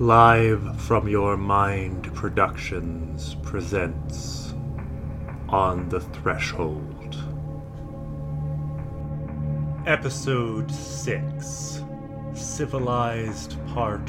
Live from Your Mind Productions presents On the Threshold. Episode 6 Civilized Part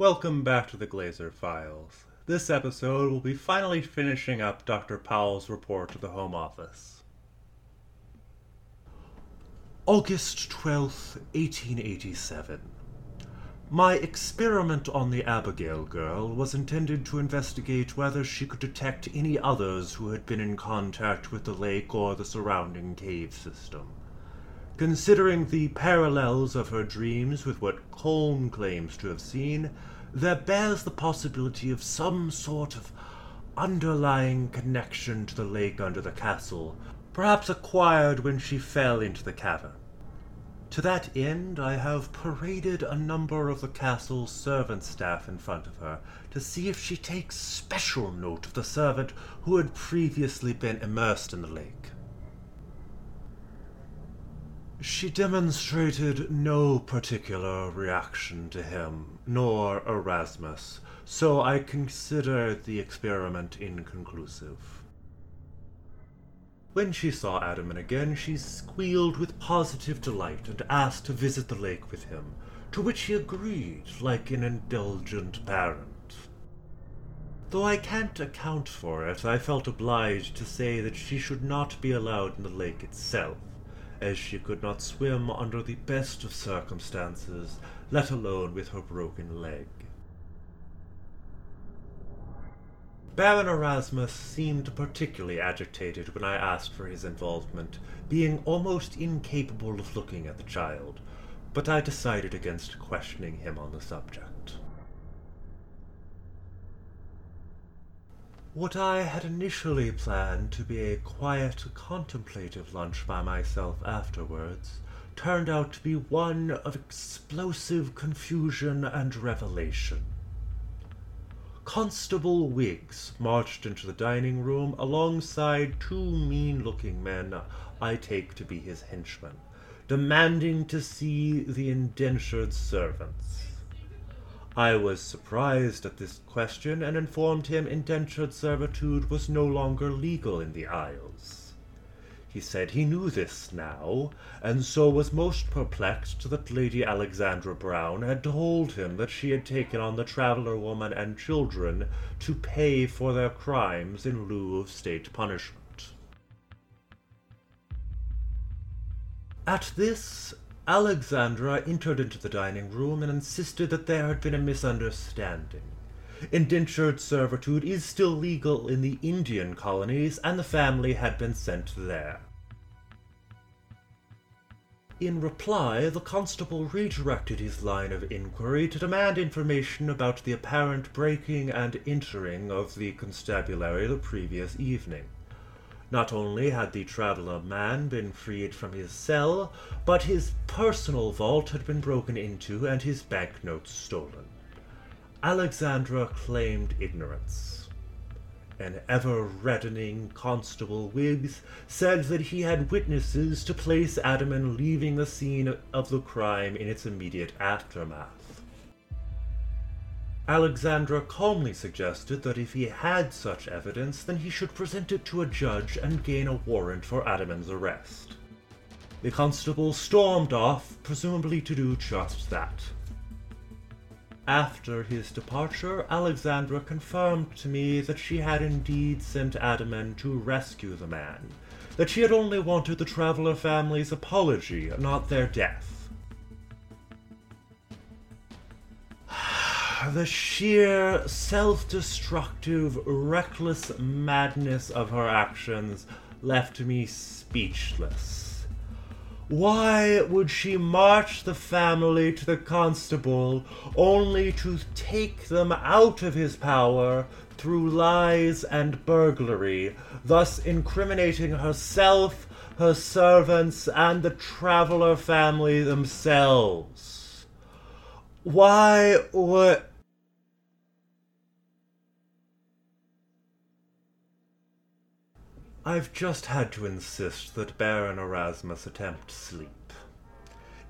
Welcome back to the Glazer Files. This episode will be finally finishing up Dr. Powell's report to the Home Office. August 12th, 1887. My experiment on the Abigail girl was intended to investigate whether she could detect any others who had been in contact with the lake or the surrounding cave system. Considering the parallels of her dreams with what Colm claims to have seen, there bears the possibility of some sort of underlying connection to the lake under the castle, perhaps acquired when she fell into the cavern. To that end, I have paraded a number of the castle's servant staff in front of her to see if she takes special note of the servant who had previously been immersed in the lake. She demonstrated no particular reaction to him, nor Erasmus, so I consider the experiment inconclusive. When she saw Adaman again, she squealed with positive delight and asked to visit the lake with him, to which he agreed like an indulgent parent. Though I can't account for it, I felt obliged to say that she should not be allowed in the lake itself as she could not swim under the best of circumstances, let alone with her broken leg. Baron Erasmus seemed particularly agitated when I asked for his involvement, being almost incapable of looking at the child, but I decided against questioning him on the subject. What I had initially planned to be a quiet, contemplative lunch by myself afterwards turned out to be one of explosive confusion and revelation. Constable Wiggs marched into the dining room alongside two mean looking men I take to be his henchmen, demanding to see the indentured servants. I was surprised at this question and informed him indentured servitude was no longer legal in the Isles. He said he knew this now, and so was most perplexed that Lady Alexandra Brown had told him that she had taken on the traveller woman and children to pay for their crimes in lieu of state punishment. At this, Alexandra entered into the dining room and insisted that there had been a misunderstanding. Indentured servitude is still legal in the Indian colonies, and the family had been sent there. In reply, the constable redirected his line of inquiry to demand information about the apparent breaking and entering of the constabulary the previous evening. Not only had the traveler man been freed from his cell, but his personal vault had been broken into and his banknotes stolen. Alexandra claimed ignorance. An ever reddening Constable Wiggs said that he had witnesses to place Adaman leaving the scene of the crime in its immediate aftermath. Alexandra calmly suggested that if he had such evidence, then he should present it to a judge and gain a warrant for Adaman's arrest. The constable stormed off, presumably to do just that. After his departure, Alexandra confirmed to me that she had indeed sent Adaman to rescue the man, that she had only wanted the traveler family's apology, not their death. The sheer self destructive, reckless madness of her actions left me speechless. Why would she march the family to the constable only to take them out of his power through lies and burglary, thus incriminating herself, her servants, and the traveler family themselves? Why would. I've just had to insist that Baron Erasmus attempt sleep.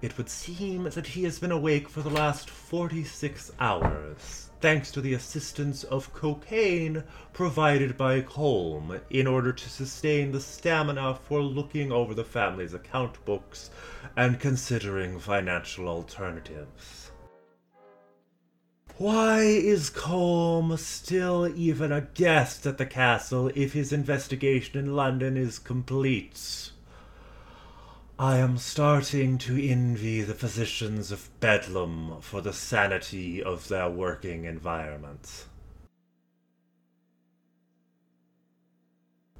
It would seem that he has been awake for the last 46 hours, thanks to the assistance of cocaine provided by Colm in order to sustain the stamina for looking over the family's account books and considering financial alternatives. Why is Colm still even a guest at the castle if his investigation in London is complete? I am starting to envy the physicians of Bedlam for the sanity of their working environment.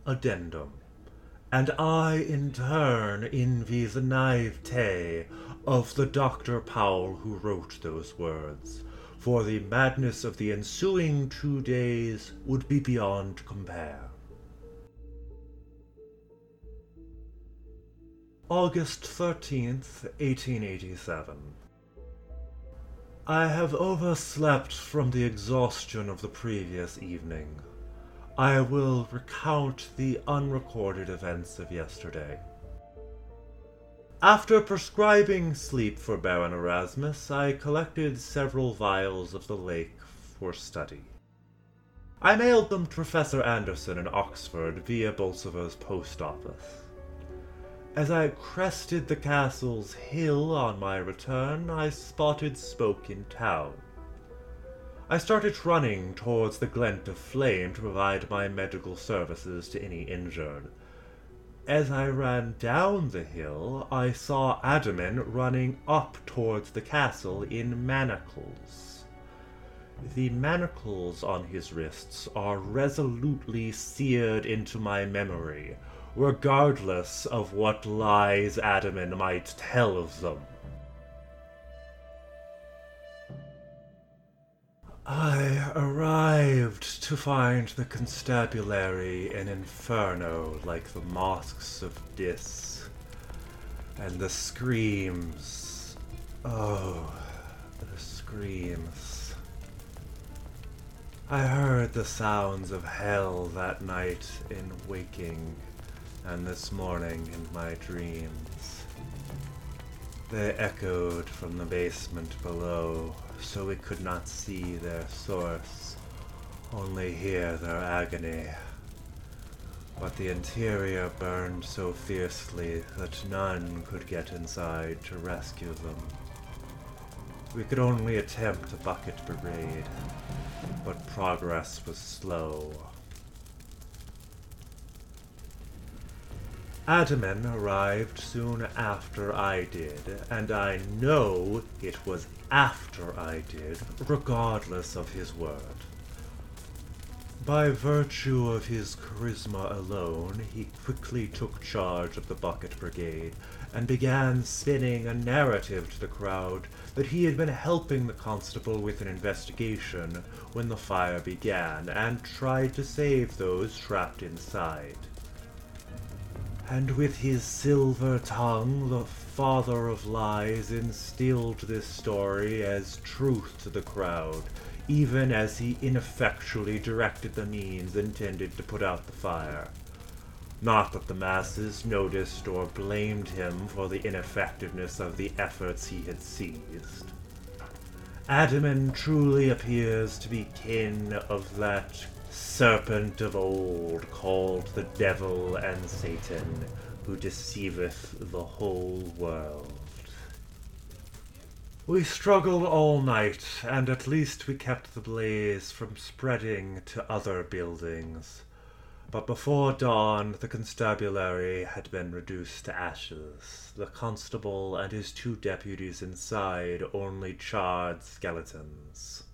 Addendum. And I, in turn, envy the naivete of the Dr. Powell who wrote those words for the madness of the ensuing two days would be beyond compare. August 13th, 1887. I have overslept from the exhaustion of the previous evening. I will recount the unrecorded events of yesterday. After prescribing sleep for Baron Erasmus, I collected several vials of the lake for study. I mailed them to Professor Anderson in Oxford via Bolsover's post office. As I crested the castle's hill on my return, I spotted Spoke in town. I started running towards the glint of flame to provide my medical services to any injured. As I ran down the hill, I saw Adaman running up towards the castle in manacles. The manacles on his wrists are resolutely seared into my memory, regardless of what lies Adaman might tell of them. I arrived to find the constabulary an inferno like the mosques of Dis. And the screams. Oh, the screams. I heard the sounds of hell that night in waking, and this morning in my dreams. They echoed from the basement below, so we could not see their source, only hear their agony. But the interior burned so fiercely that none could get inside to rescue them. We could only attempt a bucket brigade, but progress was slow. Adaman arrived soon after I did, and I know it was after I did, regardless of his word. By virtue of his charisma alone, he quickly took charge of the Bucket Brigade and began spinning a narrative to the crowd that he had been helping the constable with an investigation when the fire began and tried to save those trapped inside. And with his silver tongue, the father of lies instilled this story as truth to the crowd, even as he ineffectually directed the means intended to put out the fire. Not that the masses noticed or blamed him for the ineffectiveness of the efforts he had seized. Adaman truly appears to be kin of that serpent of old called the devil and Satan, who deceiveth the whole world. We struggled all night, and at least we kept the blaze from spreading to other buildings. But before dawn, the constabulary had been reduced to ashes. The constable and his two deputies inside only charred skeletons.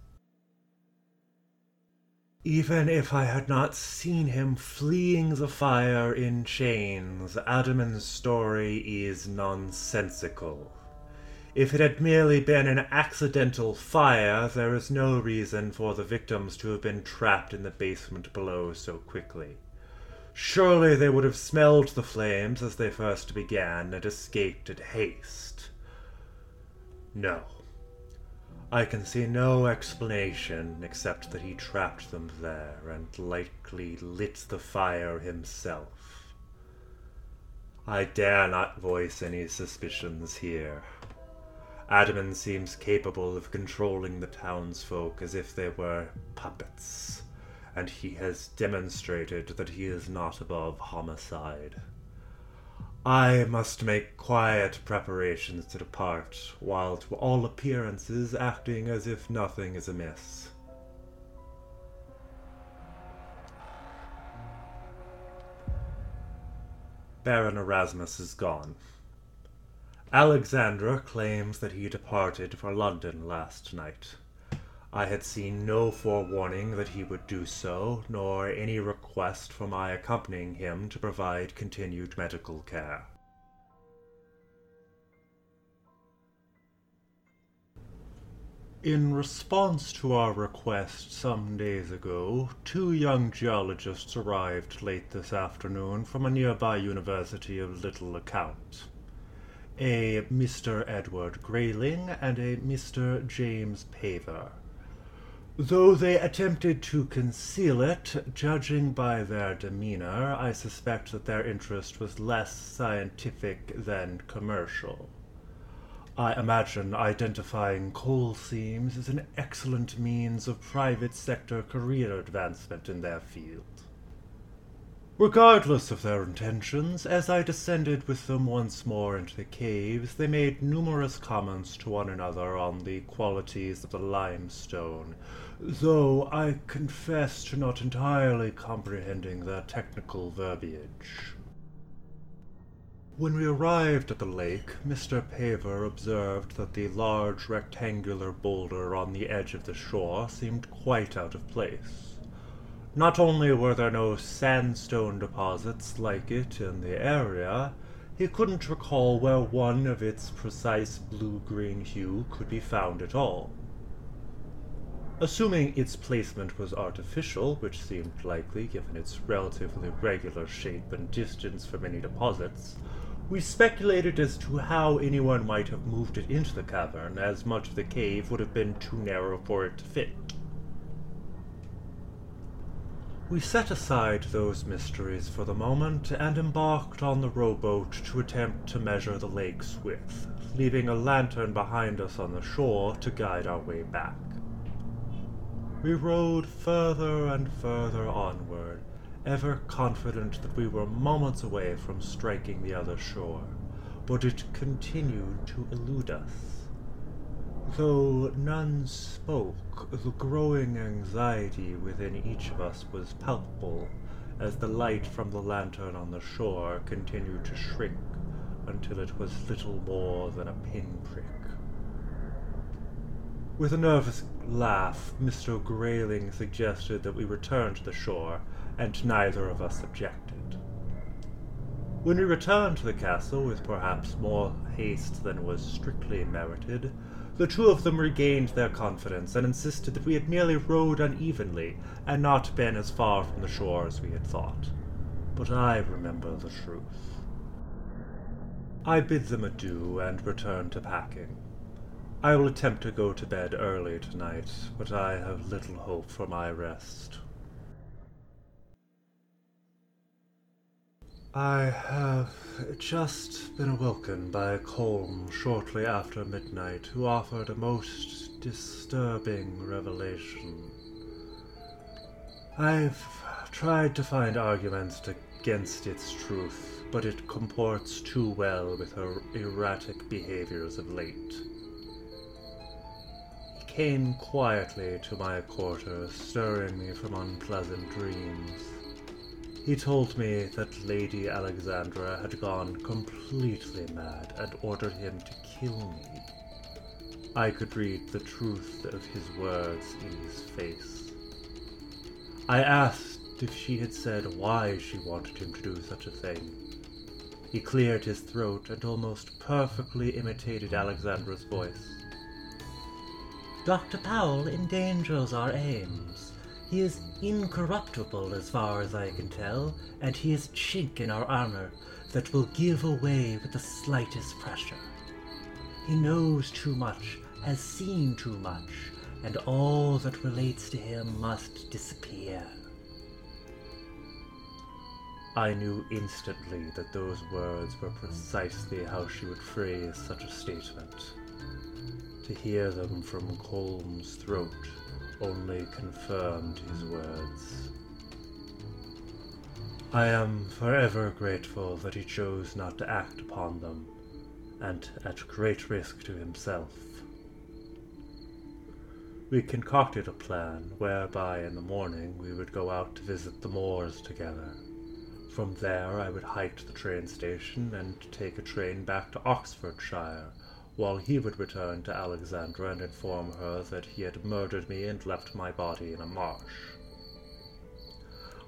Even if I had not seen him fleeing the fire in chains, Adaman's story is nonsensical. If it had merely been an accidental fire, there is no reason for the victims to have been trapped in the basement below so quickly. Surely they would have smelled the flames as they first began and escaped in haste. No. I can see no explanation except that he trapped them there and likely lit the fire himself. I dare not voice any suspicions here. Adaman seems capable of controlling the townsfolk as if they were puppets, and he has demonstrated that he is not above homicide. I must make quiet preparations to depart, while to all appearances acting as if nothing is amiss. Baron Erasmus is gone. Alexandra claims that he departed for London last night. I had seen no forewarning that he would do so, nor any request for my accompanying him to provide continued medical care. In response to our request some days ago, two young geologists arrived late this afternoon from a nearby university of little account. A Mr. Edward Grayling and a Mr. James Paver. Though they attempted to conceal it, judging by their demeanor, I suspect that their interest was less scientific than commercial. I imagine identifying coal seams is an excellent means of private sector career advancement in their field. Regardless of their intentions, as I descended with them once more into the caves, they made numerous comments to one another on the qualities of the limestone, though I confess to not entirely comprehending their technical verbiage. When we arrived at the lake, Mr. Paver observed that the large rectangular boulder on the edge of the shore seemed quite out of place. Not only were there no sandstone deposits like it in the area, he couldn't recall where one of its precise blue-green hue could be found at all. Assuming its placement was artificial, which seemed likely given its relatively regular shape and distance from any deposits, we speculated as to how anyone might have moved it into the cavern, as much of the cave would have been too narrow for it to fit. We set aside those mysteries for the moment and embarked on the rowboat to attempt to measure the lake's width, leaving a lantern behind us on the shore to guide our way back. We rowed further and further onward, ever confident that we were moments away from striking the other shore, but it continued to elude us. Though none spoke, the growing anxiety within each of us was palpable as the light from the lantern on the shore continued to shrink until it was little more than a pinprick. With a nervous laugh, Mr. Grayling suggested that we return to the shore, and neither of us objected. When we returned to the castle with perhaps more haste than was strictly merited, the two of them regained their confidence and insisted that we had merely rowed unevenly and not been as far from the shore as we had thought. But I remember the truth. I bid them adieu and return to packing. I will attempt to go to bed early tonight, but I have little hope for my rest. I have just been awoken by a Colm shortly after midnight who offered a most disturbing revelation. I've tried to find arguments against its truth, but it comports too well with her erratic behaviors of late He came quietly to my quarters, stirring me from unpleasant dreams. He told me that Lady Alexandra had gone completely mad and ordered him to kill me. I could read the truth of his words in his face. I asked if she had said why she wanted him to do such a thing. He cleared his throat and almost perfectly imitated Alexandra's voice. Dr. Powell endangers our aims. He is incorruptible as far as I can tell, and he is chink in our armor that will give away with the slightest pressure. He knows too much, has seen too much, and all that relates to him must disappear. I knew instantly that those words were precisely how she would phrase such a statement. To hear them from Colm's throat only confirmed his words. I am forever grateful that he chose not to act upon them, and at great risk to himself. We concocted a plan whereby in the morning we would go out to visit the moors together. From there I would hike to the train station and take a train back to Oxfordshire, while he would return to Alexandra and inform her that he had murdered me and left my body in a marsh.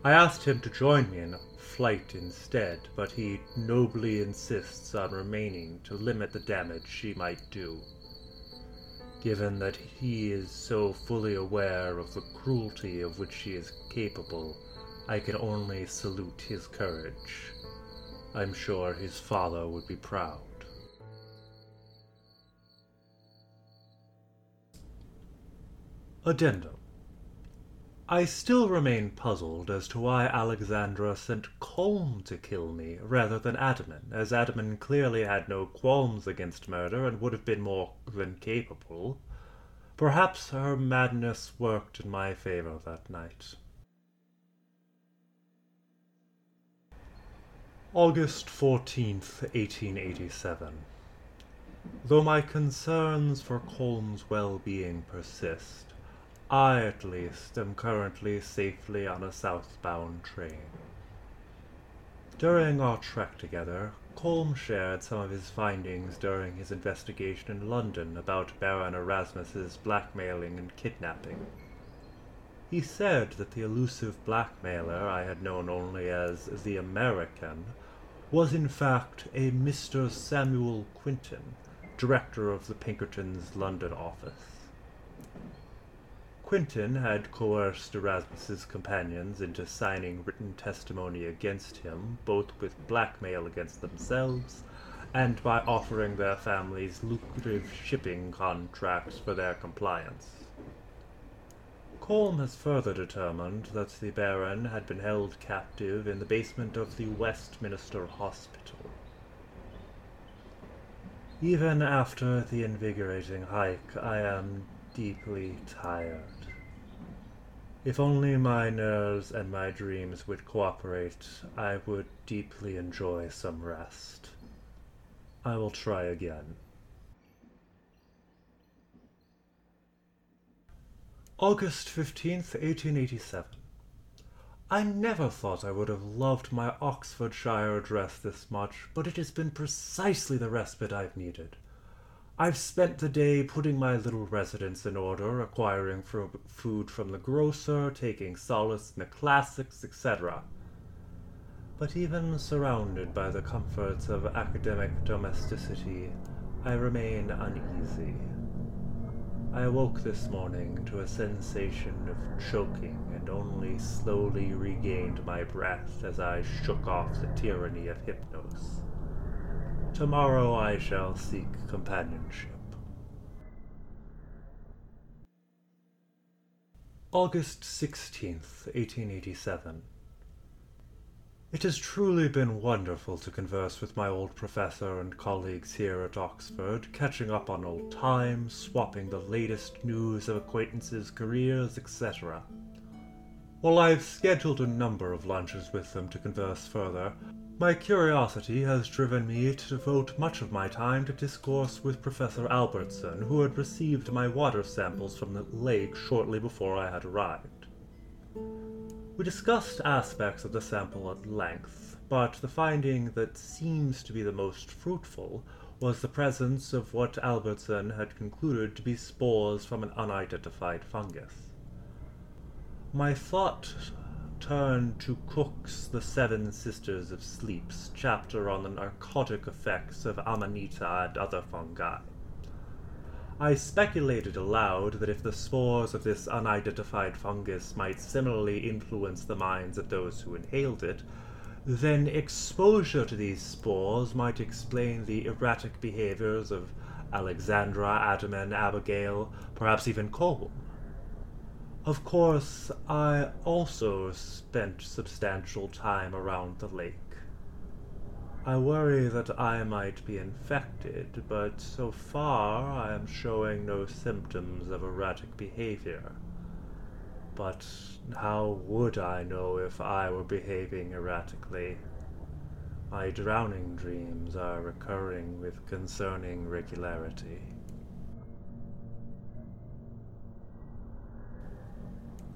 I asked him to join me in flight instead, but he nobly insists on remaining to limit the damage she might do. Given that he is so fully aware of the cruelty of which she is capable, I can only salute his courage. I'm sure his father would be proud. Addendum I still remain puzzled as to why Alexandra sent Colm to kill me rather than Adaman, as Adaman clearly had no qualms against murder and would have been more than capable. Perhaps her madness worked in my favor that night. August 14th, 1887. Though my concerns for Colm's well-being persist, I, at least, am currently safely on a southbound train. During our trek together, Colm shared some of his findings during his investigation in London about Baron Erasmus's blackmailing and kidnapping. He said that the elusive blackmailer I had known only as the American was in fact a Mr. Samuel Quinton, director of the Pinkertons' London office. Quinton had coerced Erasmus's companions into signing written testimony against him, both with blackmail against themselves and by offering their families lucrative shipping contracts for their compliance. Colm has further determined that the Baron had been held captive in the basement of the Westminster Hospital. Even after the invigorating hike, I am deeply tired. If only my nerves and my dreams would cooperate, I would deeply enjoy some rest. I will try again. August 15th, 1887. I never thought I would have loved my Oxfordshire address this much, but it has been precisely the respite I've needed. I've spent the day putting my little residence in order, acquiring food from the grocer, taking solace in the classics, etc. But even surrounded by the comforts of academic domesticity, I remain uneasy. I awoke this morning to a sensation of choking and only slowly regained my breath as I shook off the tyranny of hypnos. Tomorrow I shall seek companionship. August 16th, 1887. It has truly been wonderful to converse with my old professor and colleagues here at Oxford, catching up on old times, swapping the latest news of acquaintances' careers, etc. While I've scheduled a number of lunches with them to converse further, my curiosity has driven me to devote much of my time to discourse with Professor Albertson, who had received my water samples from the lake shortly before I had arrived. We discussed aspects of the sample at length, but the finding that seems to be the most fruitful was the presence of what Albertson had concluded to be spores from an unidentified fungus. My thought turned to Cooke's The Seven Sisters of Sleep's chapter on the narcotic effects of amanita and other fungi. I speculated aloud that if the spores of this unidentified fungus might similarly influence the minds of those who inhaled it, then exposure to these spores might explain the erratic behaviors of Alexandra, Adaman, Abigail, perhaps even Colm. Of course, I also spent substantial time around the lake. I worry that I might be infected, but so far I am showing no symptoms of erratic behavior. But how would I know if I were behaving erratically? My drowning dreams are recurring with concerning regularity.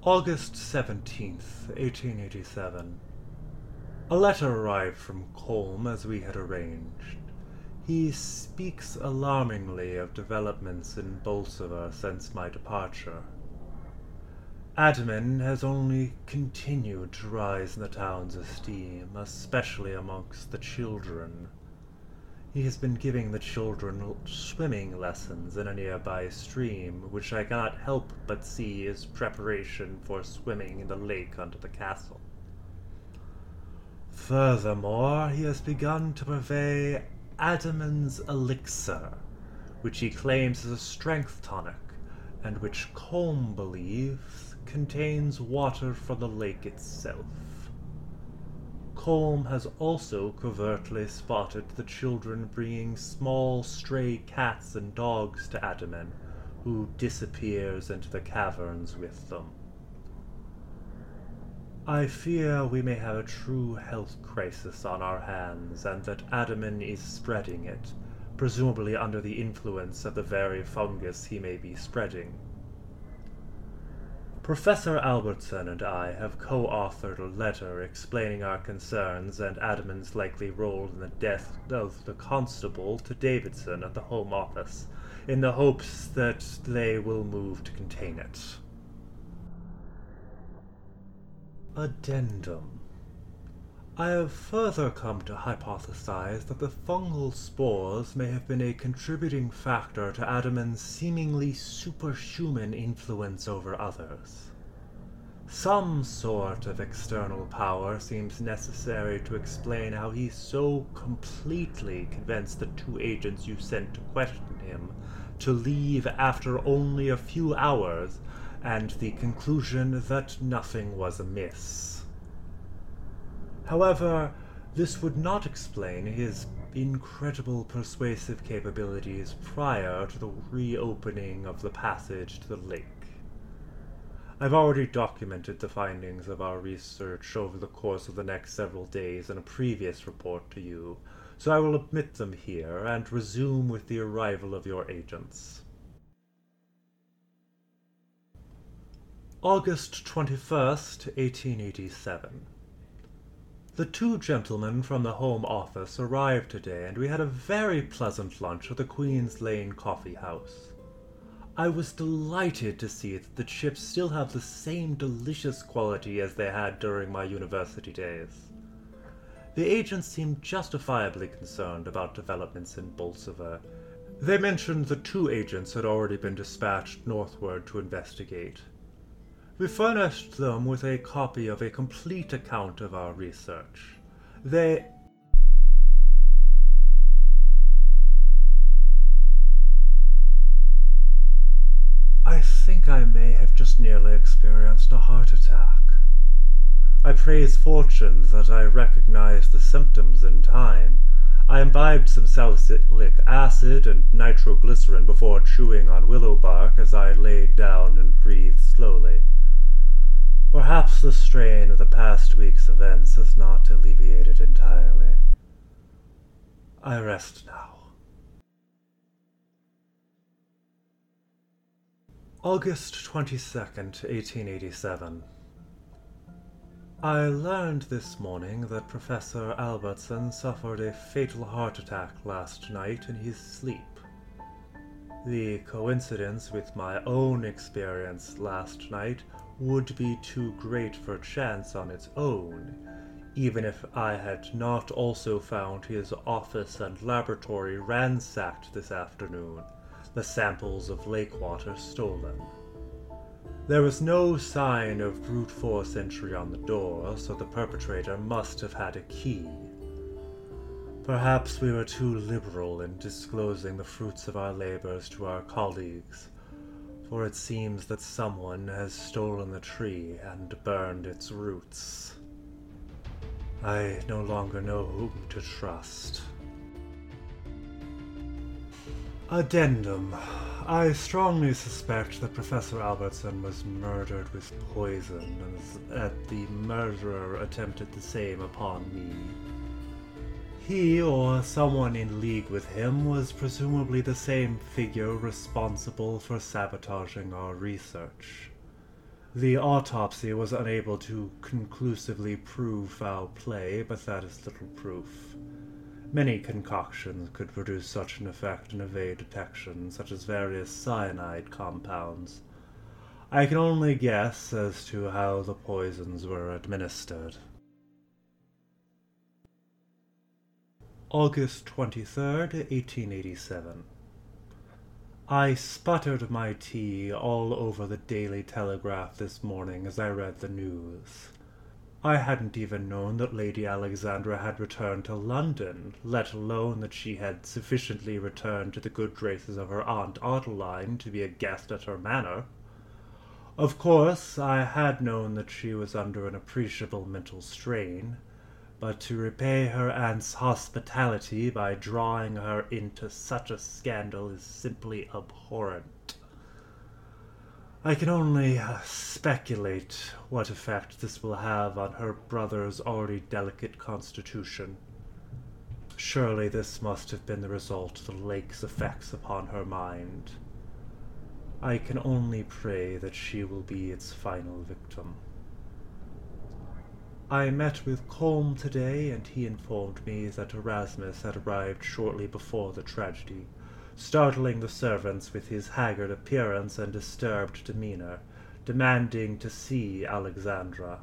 August 17th, 1887. A letter arrived from Colm as we had arranged. He speaks alarmingly of developments in Bolsover since my departure. Adaman has only continued to rise in the town's esteem, especially amongst the children. He has been giving the children swimming lessons in a nearby stream, which I cannot help but see as preparation for swimming in the lake under the castle. Furthermore, he has begun to purvey Adaman's elixir, which he claims is a strength tonic, and which Colm believes contains water from the lake itself. Colm has also covertly spotted the children bringing small stray cats and dogs to Adaman, who disappears into the caverns with them. I fear we may have a true health crisis on our hands, and that Adaman is spreading it, presumably under the influence of the very fungus he may be spreading. Professor Albertson and I have co authored a letter explaining our concerns and Adaman's likely role in the death of the constable to Davidson at the Home Office, in the hopes that they will move to contain it. Addendum I have further come to hypothesize that the fungal spores may have been a contributing factor to Adaman's seemingly superhuman influence over others. Some sort of external power seems necessary to explain how he so completely convinced the two agents you sent to question him to leave after only a few hours, and the conclusion that nothing was amiss. However, this would not explain his incredible persuasive capabilities prior to the reopening of the passage to the lake. I've already documented the findings of our research over the course of the next several days in a previous report to you, so I will omit them here and resume with the arrival of your agents. August 21st, 1887. The two gentlemen from the Home Office arrived today, and we had a very pleasant lunch at the Queen's Lane Coffee House. I was delighted to see that the chips still have the same delicious quality as they had during my university days. The agents seemed justifiably concerned about developments in Bolsover. They mentioned that two agents had already been dispatched northward to investigate. We furnished them with a copy of a complete account of our research. They I think I may have just nearly experienced a heart attack. I praise fortune that I recognized the symptoms in time. I imbibed some salicylic acid and nitroglycerin before chewing on willow bark as I laid down and breathed slowly. Perhaps the strain of the past week's events has not alleviated entirely. I rest now. August 22nd, 1887. I learned this morning that Professor Albertson suffered a fatal heart attack last night in his sleep. The coincidence with my own experience last night would be too great for chance on its own, even if I had not also found his office and laboratory ransacked this afternoon, the samples of lake water stolen. There was no sign of brute force entry on the door, so the perpetrator must have had a key. Perhaps we were too liberal in disclosing the fruits of our labors to our colleagues, for it seems that someone has stolen the tree and burned its roots. I no longer know whom to trust. Addendum. I strongly suspect that Professor Albertson was murdered with poison, and that the murderer attempted the same upon me. He, or someone in league with him, was presumably the same figure responsible for sabotaging our research. The autopsy was unable to conclusively prove foul play, but that is little proof. Many concoctions could produce such an effect and evade detection, such as various cyanide compounds. I can only guess as to how the poisons were administered. August 23rd, 1887. I sputtered my tea all over the Daily Telegraph this morning as I read the news. I hadn't even known that Lady Alexandra had returned to London, let alone that she had sufficiently returned to the good graces of her Aunt Adeline to be a guest at her manor. Of course, I had known that she was under an appreciable mental strain but to repay her aunt's hospitality by drawing her into such a scandal is simply abhorrent. I can only uh, speculate what effect this will have on her brother's already delicate constitution. Surely this must have been the result of the lake's effects upon her mind. I can only pray that she will be its final victim. I met with Colm today, and he informed me that Erasmus had arrived shortly before the tragedy, startling the servants with his haggard appearance and disturbed demeanor, demanding to see Alexandra.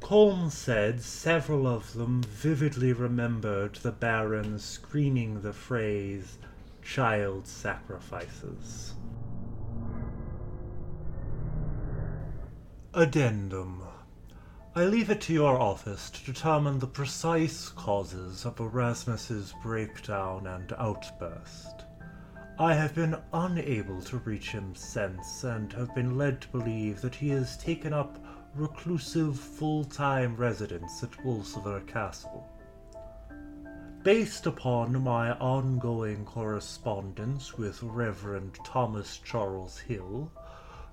Colm said several of them vividly remembered the Baron screaming the phrase, child sacrifices. Addendum I leave it to your office to determine the precise causes of Erasmus's breakdown and outburst. I have been unable to reach him since, and have been led to believe that he has taken up reclusive full-time residence at Bolsover Castle. Based upon my ongoing correspondence with Reverend Thomas Charles Hill,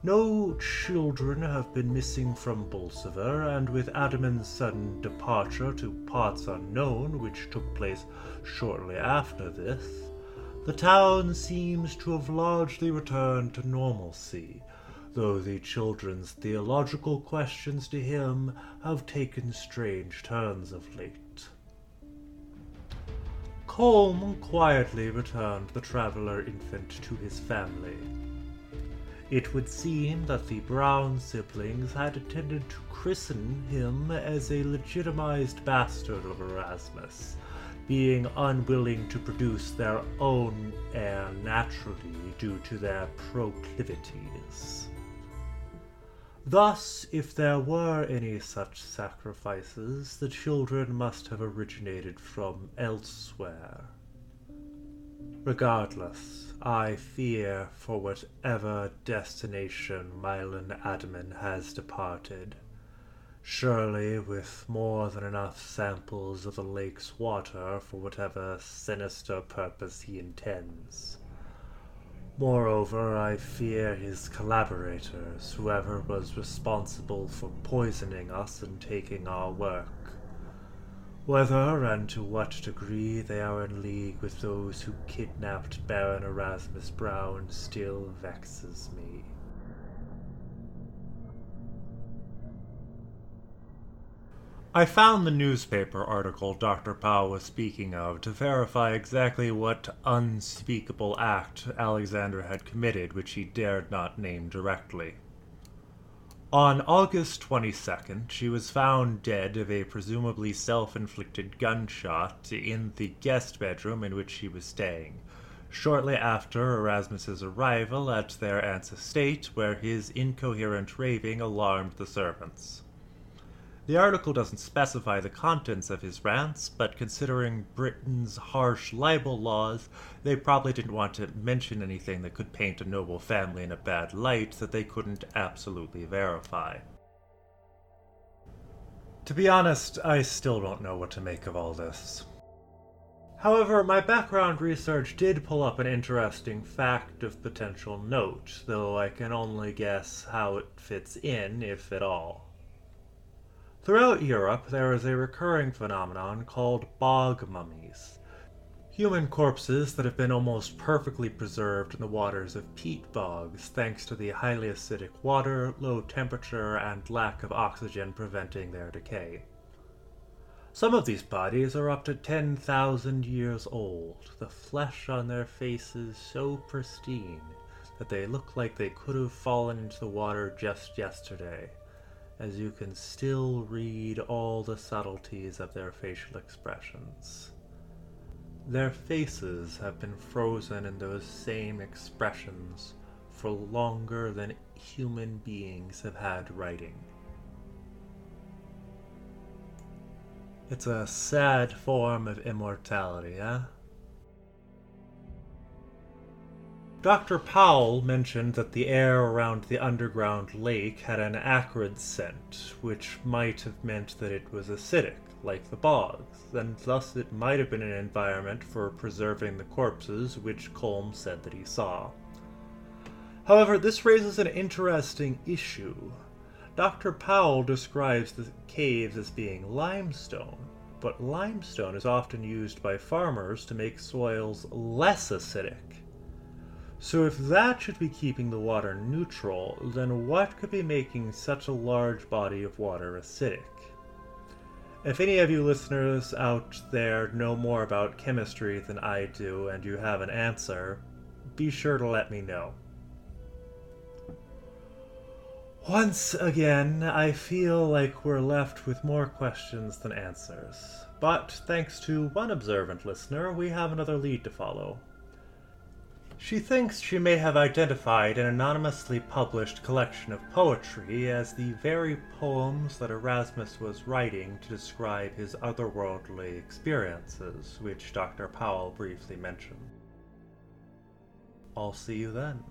no children have been missing from Bolsover, and with Adaman's sudden departure to parts unknown, which took place shortly after this, the town seems to have largely returned to normalcy, though the children's theological questions to him have taken strange turns of late. Colm quietly returned the traveller infant to his family. It would seem that the Brown siblings had intended to christen him as a legitimized bastard of Erasmus, being unwilling to produce their own heir naturally due to their proclivities. Thus, if there were any such sacrifices, the children must have originated from elsewhere. Regardless, I fear for whatever destination Mylan Adaman has departed. Surely with more than enough samples of the lake's water for whatever sinister purpose he intends. Moreover, I fear his collaborators, whoever was responsible for poisoning us and taking our work. Whether and to what degree they are in league with those who kidnapped Baron Erasmus Brown still vexes me. I found the newspaper article Dr. Powell was speaking of to verify exactly what unspeakable act Alexandra had committed which he dared not name directly. On August 22nd, she was found dead of a presumably self inflicted gunshot in the guest bedroom in which she was staying, shortly after Erasmus's arrival at their aunt's estate, where his incoherent raving alarmed the servants. The article doesn't specify the contents of his rants, but considering Britain's harsh libel laws, they probably didn't want to mention anything that could paint a noble family in a bad light that they couldn't absolutely verify. To be honest, I still don't know what to make of all this. However, my background research did pull up an interesting fact of potential note, though I can only guess how it fits in, if at all. Throughout Europe, there is a recurring phenomenon called bog mummies. Human corpses that have been almost perfectly preserved in the waters of peat bogs thanks to the highly acidic water, low temperature, and lack of oxygen preventing their decay. Some of these bodies are up to 10,000 years old, the flesh on their faces so pristine that they look like they could have fallen into the water just yesterday as you can still read all the subtleties of their facial expressions. Their faces have been frozen in those same expressions for longer than human beings have had writing. It's a sad form of immortality, eh? Dr. Powell mentioned that the air around the underground lake had an acrid scent, which might have meant that it was acidic, like the bogs, and thus it might have been an environment for preserving the corpses which Colm said that he saw. However, this raises an interesting issue. Dr. Powell describes the caves as being limestone, but limestone is often used by farmers to make soils less acidic. So if that should be keeping the water neutral, then what could be making such a large body of water acidic? If any of you listeners out there know more about chemistry than I do and you have an answer, be sure to let me know. Once again, I feel like we're left with more questions than answers. But thanks to one observant listener, we have another lead to follow. She thinks she may have identified an anonymously published collection of poetry as the very poems that Erasmus was writing to describe his otherworldly experiences, which Dr. Powell briefly mentioned. I'll see you then.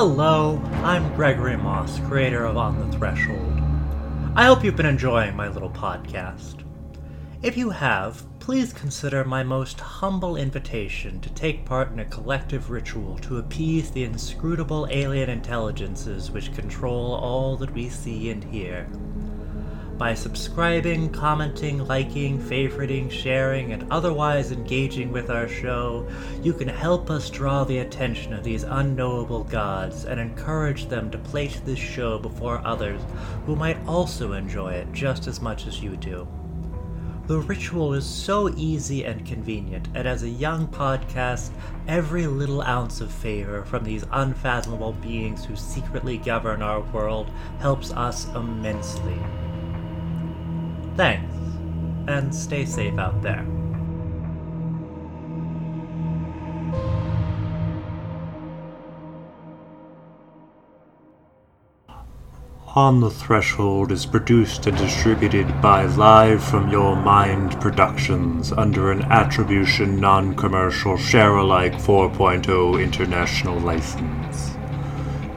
Hello, I'm Gregory Maus, creator of On the Threshold. I hope you've been enjoying my little podcast. If you have, please consider my most humble invitation to take part in a collective ritual to appease the inscrutable alien intelligences which control all that we see and hear by subscribing, commenting, liking, favoriting, sharing, and otherwise engaging with our show, you can help us draw the attention of these unknowable gods and encourage them to place this show before others who might also enjoy it just as much as you do. The ritual is so easy and convenient, and as a young podcast, every little ounce of favor from these unfathomable beings who secretly govern our world helps us immensely. Thanks, and stay safe out there. On the Threshold is produced and distributed by Live from Your Mind Productions under an Attribution Non Commercial Share Alike 4.0 international license.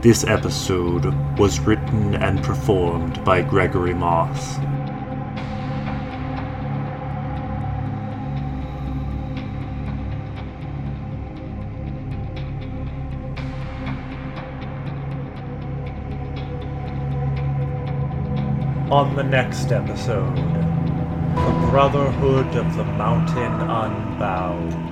This episode was written and performed by Gregory Maus. On the next episode The Brotherhood of the Mountain Unbowed.